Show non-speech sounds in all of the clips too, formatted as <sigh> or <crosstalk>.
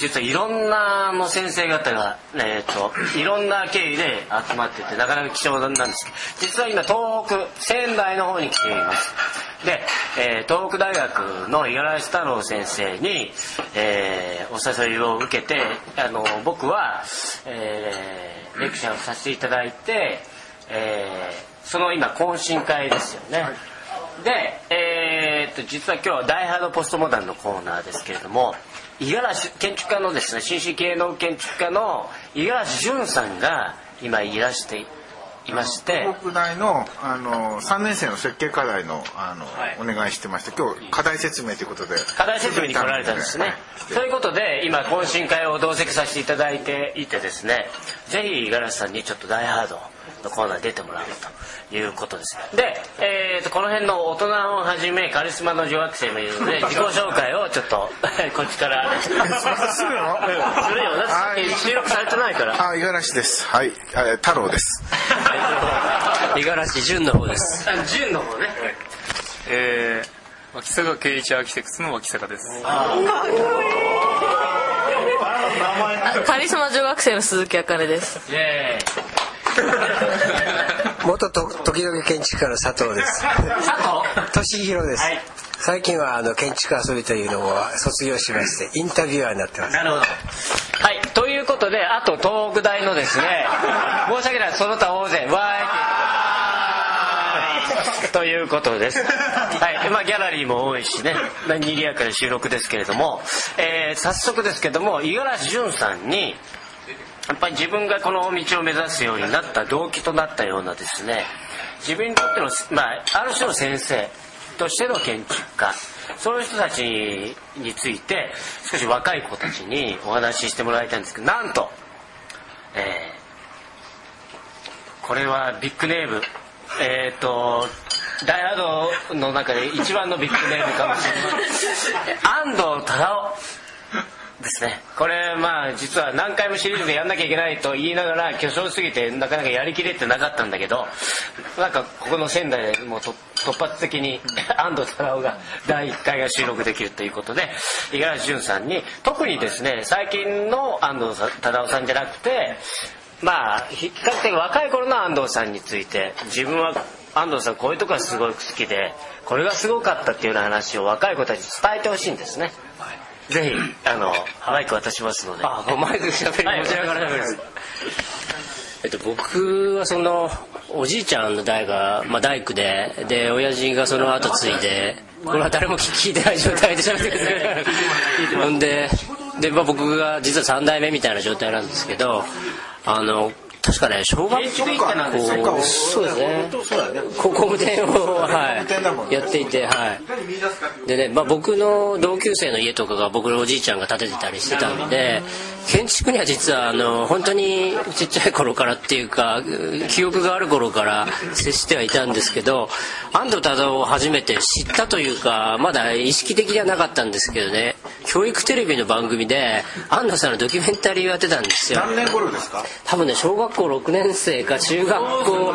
実はいろんなの先生方がえっ、といろんな経緯で集まっててなかなか貴重なんですけど実は今東北仙台の方に来ています。で、えー、東北大学の五十嵐太郎先生に、えー、お誘いを受けてあの僕は、えー、レクチャーをさせていただいて、えー、その今懇親会ですよね、で、えー、っと実は今日は「ダイハードポストモダン」のコーナーですけれども五十嵐建築家のですね新進系の建築家の五十嵐淳さんが今いらしていまして。東北大のあの3年生の設計課題のあの、はい、お願いしてまして今日課題説明ということで。課題説明に来られたんですね、はい、ということで今懇親会を同席させていただいていてですねぜひ五十嵐さんにちょっと「ダイハード」のコーナーに出てもらうということです。で、えーと、この辺の大人をはじめカリスマの女学生もいるので <laughs> 自己紹介をちょっと。<laughs> こっちから。<laughs> するよするよ。収録されてないから。あ五十嵐です。はい。太郎です。五十嵐淳の方です。淳の方ね、はい、えー、脇坂圭一アーキテクツの脇坂です。カリスマ女学生の鈴木あかねです。イエーイ。元と時々建築家の佐藤です。俊弘です、はい、最近はあの建築遊びというのを卒業しましてインタビュアーになってます。なるほど。はい。ということであと東北大のですね <laughs> 申し訳ない。その他大勢わーい。ということです。はい、まあギャラリーも多いしね、賑やかな収録ですけれども、えー、早速ですけども、五十嵐淳さんに、やっぱり自分がこの道を目指すようになった動機となったようなですね自分にとっての、まあ、ある種の先生としての建築家。そういう人たちについて少し若い子たちにお話ししてもらいたいんですけどなんと、えー、これはビッグネーム。えっ、ー、とダイハードの中で一番のビッグネームかもしれない安藤忠雄ですね。これまあ実は何回もシリーズでやんなきゃいけないと言いながら巨匠すぎてなかなかやりきれてなかったんだけどなんかここの仙台でもう突発的に <laughs> 安藤忠雄が第1回が収録できるということで五十嵐潤さんに特にですね最近の安藤忠雄さんじゃなくてまあ比較的若い頃の安藤さんについて自分は安藤さんこういうとこがすごい好きでこれがすごかったっていうような話を若い子たちに伝えてほしいんですね。ぜひあのマイク渡しますので。あマイクしゃべりこちらから喋りますえっと、僕はそのおじいちゃんの代が、まあ、大工でで親父がその後継いでこれは誰も聞いてない状態で喋ってくれる。<laughs> ほんでで、まあ、僕が実は3代目みたいな状態なんですけどあの確かね小学校そうですね。工務店を、はい、やっていてはい。でね、まあ、僕の同級生の家とかが僕のおじいちゃんが建ててたりしてたんで建築には実はあの本当にちっちゃい頃からっていうか記憶がある頃から接してはいたんですけど安藤忠雄を初めて知ったというかまだ意識的ではなかったんですけどね教育テレビの番組で安藤さんのドキュメンタリーをやってたんですよ。何年頃ですか？多分ね小学校6年生か中学校1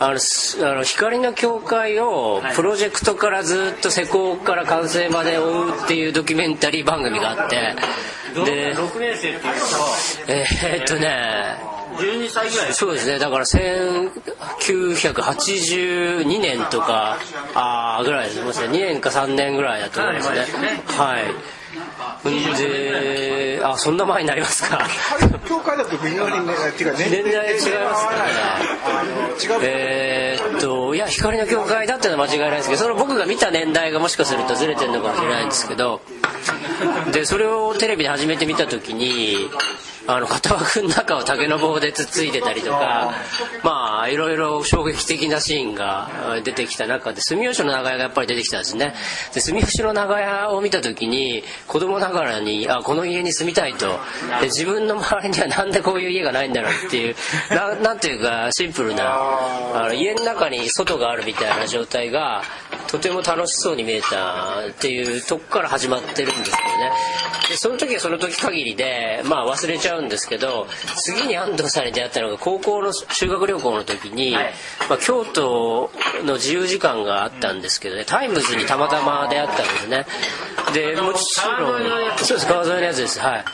あのあの光の教会をプロジェクトからずっと施工から完成まで追うっていうドキュメンタリー番組があって。で6年生っていうと？えー、っとね12歳ぐらいそうですね。だから1982年とかあぐらいですね。2年か3年ぐらいだと思いますね。はい。であそんな前になりますか。教会だと微妙に、ね、年代違いますね。えー、っといや光の教会だってのは間違いないですけどその僕が見た年代がもしかするとずれてるのかもしれないんですけどでそれをテレビで初めて見た時にあの型枠の中を竹の棒でつっついてたりとかまあいろいろ衝撃的なシーンが出てきた中で住吉の長屋がやっぱり出てきたんですね。で住吉の長屋を見た時に子供ながらにあこの家に住みたいと。で自分の周りにはなんでこういう家がないんだろうっていう <laughs> ななんていうかシンプルなあの家の中に外があるみたいな状態がとても楽しそうに見えたっていうとこから始まってるんですけどねでその時はその時限りで、まあ、忘れちゃうんですけど次に安藤さんに出会ったのが高校の修学旅行の時に、はい、まあ、京都の自由時間があったんですけどねタイムズにたまたま出会ったんですね。でもちろんそうです川沿いのやつです。はい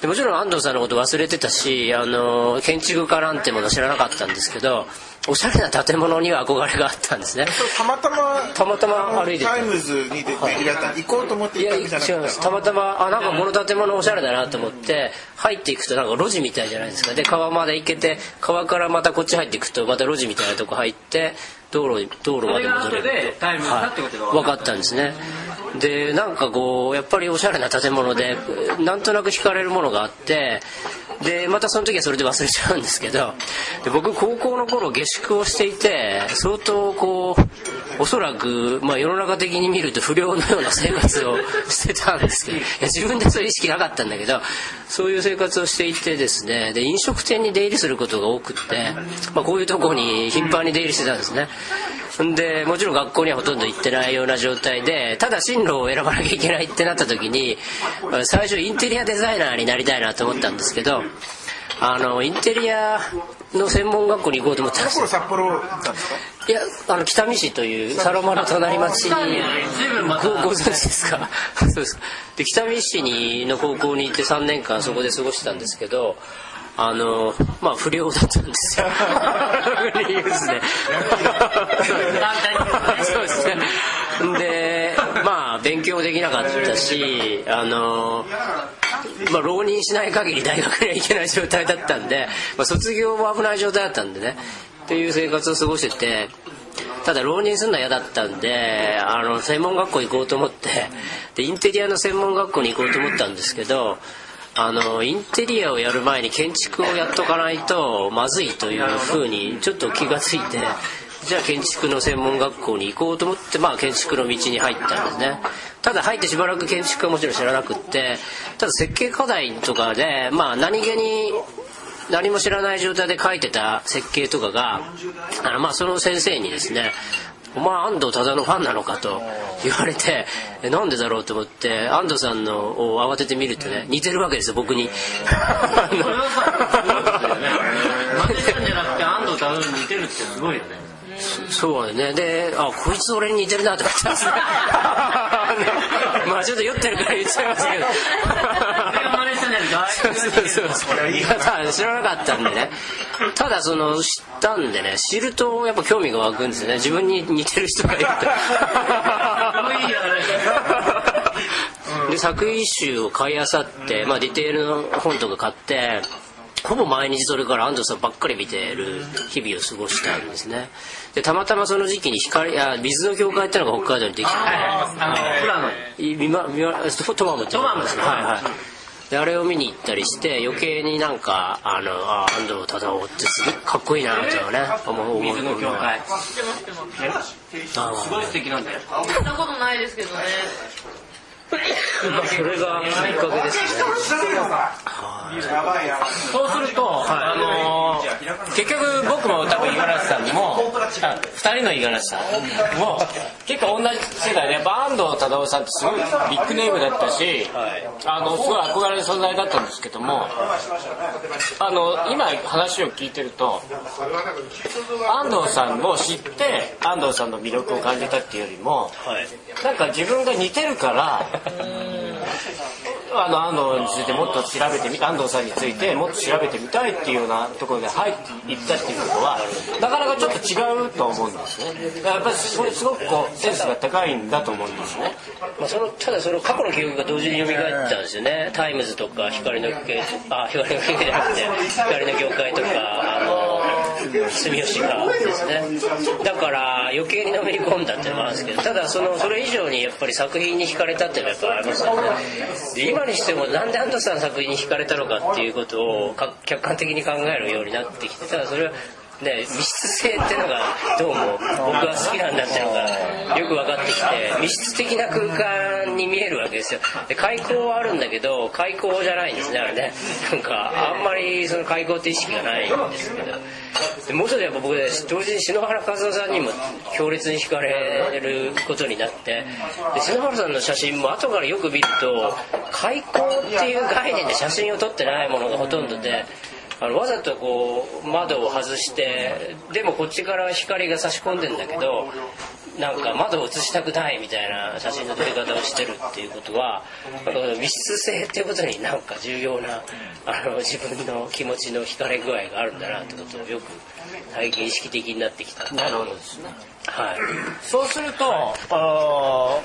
でもちろん安藤さんのこと忘れてたしあの建築家なんてもの知らなかったんですけどおしゃれな建物には憧れがあったんですね。たまたまたまたま歩いてタイムズにで、はい、行こうと思って行ったわけじゃなくて。違いますたまたまあなんかこの建物おしゃれだなと思って入っていくとなんか路地みたいじゃないですか。で川まで行けて川からまたこっち入っていくとまた路地みたいなとこ入って道路道路まで戻れると、はい、分かったんですねでなんかこうやっぱりおしゃれな建物でなんとなく惹かれるものがあってでまたその時はそれで忘れちゃうんですけどで僕高校の頃下宿をしていて相当こうおそらく、まあ、世の中的に見ると不良のような生活をしてたんですけどいや自分でそういう意識なかったんだけどそういう生活をしていてですねで飲食店に出入りすることが多くって、まあ、こういうとこに頻繁に出入りしてたんですね。でもちろん学校にはほとんど行ってないような状態でただ進路を選ばなきゃいけないってなった時に最初インテリアデザイナーになりたいなと思ったんですけどあのインテリアの専門学校に行こうと思ったんです札幌いやあの北見市というサロマの隣町にごご存知ですか？<laughs> そうです。で北見市にの高校に行って3年間そこで過ごしてたんですけどあのまあ不良だったんですよ <laughs> 理由ですね。そうですね。でまあ勉強できなかったしあのまあ、浪人しない限り大学には行けない状態だったんで、まあ、卒業も危ない状態だったんでね。っていう生活を過ごしててただ浪人するのは嫌だったんであの専門学校行こうと思ってでインテリアの専門学校に行こうと思ったんですけどあのインテリアをやる前に建築をやっとかないとまずいというふうにちょっと気がついてじゃあ建築の専門学校に行こうと思って、まあ、建築の道に入ったんですね。ただ入ってしばらく建築はもちろん知らなくってただ設計課題とかで、まあ、何気に何も知らない状態で書いてた設計とかがあのまあその先生にですねお前安藤忠のファンなのかと言われてなんでだろうと思って安藤さんのを慌てて見るとね似てるわけですよ僕に。そうね。であこいつ俺に似てるなと思ってますね。<laughs> まあちょっと酔ってるから言っちゃいますけどそうそう知らなかったんでね。ただその知ったんでね知るとやっぱ興味が湧くんですよね。自分に似てる人がいると。で作品集を買いあさって、まあ、ディテールの本とか買ってほぼ毎日それから安藤さんばっかり見てる日々を過ごしたんですね。でたまたまその時期に光あ水の教会ってのが北海道にできて。あトマムってトマムですね。はいはいであれを見に行ったりして余計になんかあのあ安藤忠雄ってすごいかっこいいなっていうのね思う思う。水の教会すごい素敵なんだよ。そんなことないですけどねそれがきっかけですね。そうすると、はい、あのー、結局僕も多分五十嵐さんも二人の五十嵐さんも結構同じ世代でやっぱ安藤忠雄さんってすごいビッグネームだったし、はい、あのすごい憧れる存在だったんですけどもあの今話を聞いてると安藤さんを知って安藤さんの魅力を感じたっていうよりも、はい、なんか自分が似てるからあの安藤についてもっと調べてみ安藤さんについてもっと調べてみたいっていうようなところで入っていったっていうことはなかなかちょっと違うと思うんですね。やっぱりそれすごくこうセンスが高いんだと思うんですね、まあ、そのただその過去の記憶が同時に蘇ったんですよね。タイムズとか光のあ光の系じゃなくて光の業界とかあの住吉がですね。だから余計にのめり込んだっていうのもあるんですけどただその <laughs> それ以上にやっぱり作品に惹かれたっていうのはやっぱありますよね。今にしてもなんで安藤さんの作品に惹かれたのかっていうことを客観的に考えるようになってきてただそれはね、密室性っていうのがどうも僕は好きなんだっていうのがよく分かってきて密室的な空間に見えるわけですよで開口はあるんだけど開口じゃないんですねあれねなんかあんまりその開口って意識がないんですけどでもう一つやっぱ僕ね同時に篠原和夫さんにも強烈に惹かれることになってで篠原さんの写真も後からよく見ると開口っていう概念で写真を撮ってないものがほとんどで。あのわざとこう窓を外してでもこっちから光が差し込んでんだけどなんか窓を映したくないみたいな写真の撮り方をしてるっていうことは密室性っていうことになんか重要なあの自分の気持ちの惹かれ具合があるんだなってことをよく体験意識的になってきた。なるほどですね。はい、そうするとあ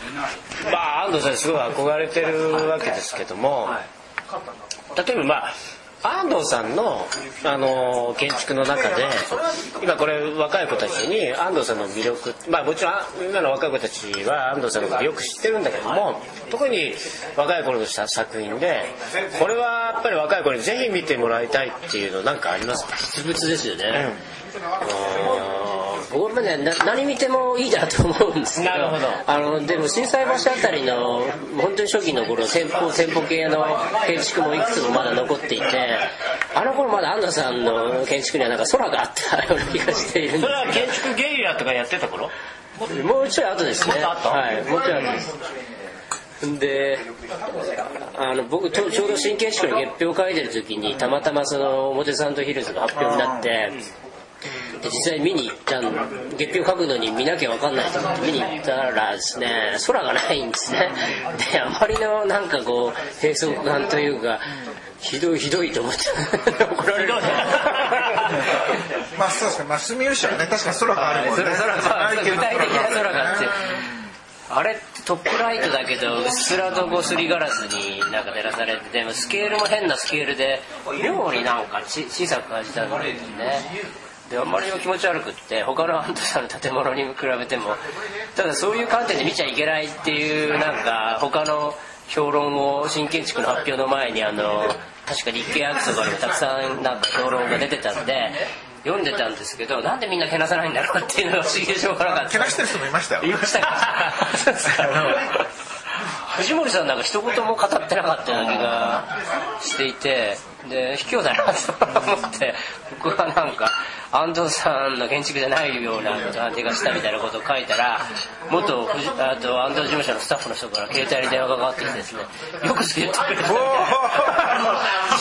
まあ安藤さんすごい憧れてるわけですけども、例えばまあ安藤さんのあの建築の中で今これ若い子たちに安藤さんの魅力まあもちろん今の若い子たちは安藤さんのことよく知ってるんだけども特に若い頃のした作品でこれはやっぱり若い子にぜひ見てもらいたいっていうの何かありますか？実物ですよね、うん僕はね何見てもいいなと思うんですけど。なるほど。あのでも震災橋あたりの本当に初期の頃店舗店舗系の建築もいくつもまだ残っていてあの頃まだ安藤さんの建築にはなんか空があったような気がしているんですそれは建築ゲリラとかやってた頃？もうちょい後ですね。はいもうちょい後です。であの僕ちょうど新建築の月表を書いてる時にたまたまその表参道ヒルズが発表になってで実際見に行った月表書くのに見なきゃ分かんないと思って見に行ったらですね空がないんですね。であまりのなんかこう閉塞感というかひどいひどいと思って <laughs> 怒られる。まあそうですね。まあ住吉はね確かに空があるもんね。空が具体的な空があってあれトップライトだけどうっすらとこうすりガラスになんか照らされてでもスケールも変なスケールで妙になんか小さく感じたんですねであんまり気持ち悪くって他のアントさんの建物に比べても。ただそういう観点で見ちゃいけないっていうなんか他の評論を新建築の発表の前にあの確か日経アクトとかにもたくさんなんか評論が出てたんで読んでたんですけどなんでみんなけなさないんだろうっていうのが不思議でしょうがなかった。けなしてる人もいましたよ。いましたか藤森さんなんか一言も語ってなかったような気がしていてで卑怯だなと思って僕はなんか安藤さんの建築じゃないような感じがしたみたいなことを書いたら元あと安藤事務所のスタッフの人から携帯に電話がかかってきてですねよく言ってくれたし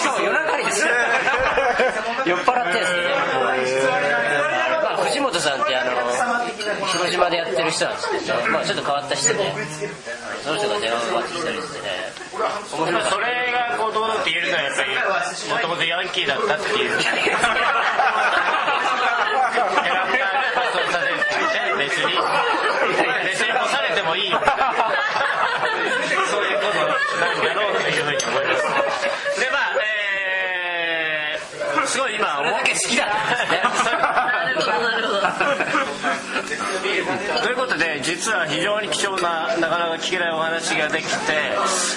かも夜中にですね <laughs> 酔っ払ってですね。まあ藤本さんってあの広島でやってる人なんですけど、まあ、ちょっと変わった人でその人が電話がかかってきたりしてね。それがこう堂々と言えるのはやっぱりもともとヤンキーだったっていう <laughs> キャラクター発想させるって別に別に干されてもいいそういうことなんだろうっていうふうに思いますでまあえー、すごい今それだけ好きだったんですねということで実は非常に貴重ななかなか聞けないお話ができて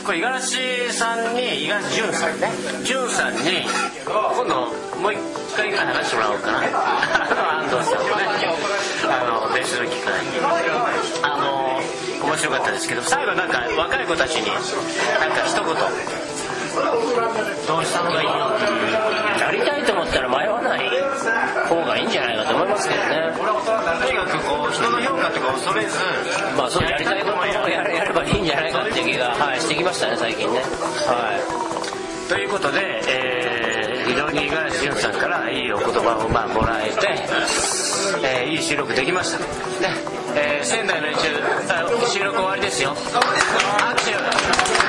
これ五十嵐さんに五十嵐潤さんね。潤さんに今度もう一回ぐらい話してもらおうかな。安藤さんもねあの別の機会に。あの面白かったですけど最後なんか若い子たちになんか一言どうした方がいいのやりたい思ったら迷わない方がいいんじゃないかと思いますけどね。とにかくこう人の評価とか恐れずまあそうやりたいことをやれやればいいんじゃないかっていう気が、はい、してきましたね最近ね。はい。ということで、えー、非常に五十嵐潤さんからいいお言葉をまあもらえて、えー、いい収録できました。ね、えー、仙台の一収録終わりですよ。拍手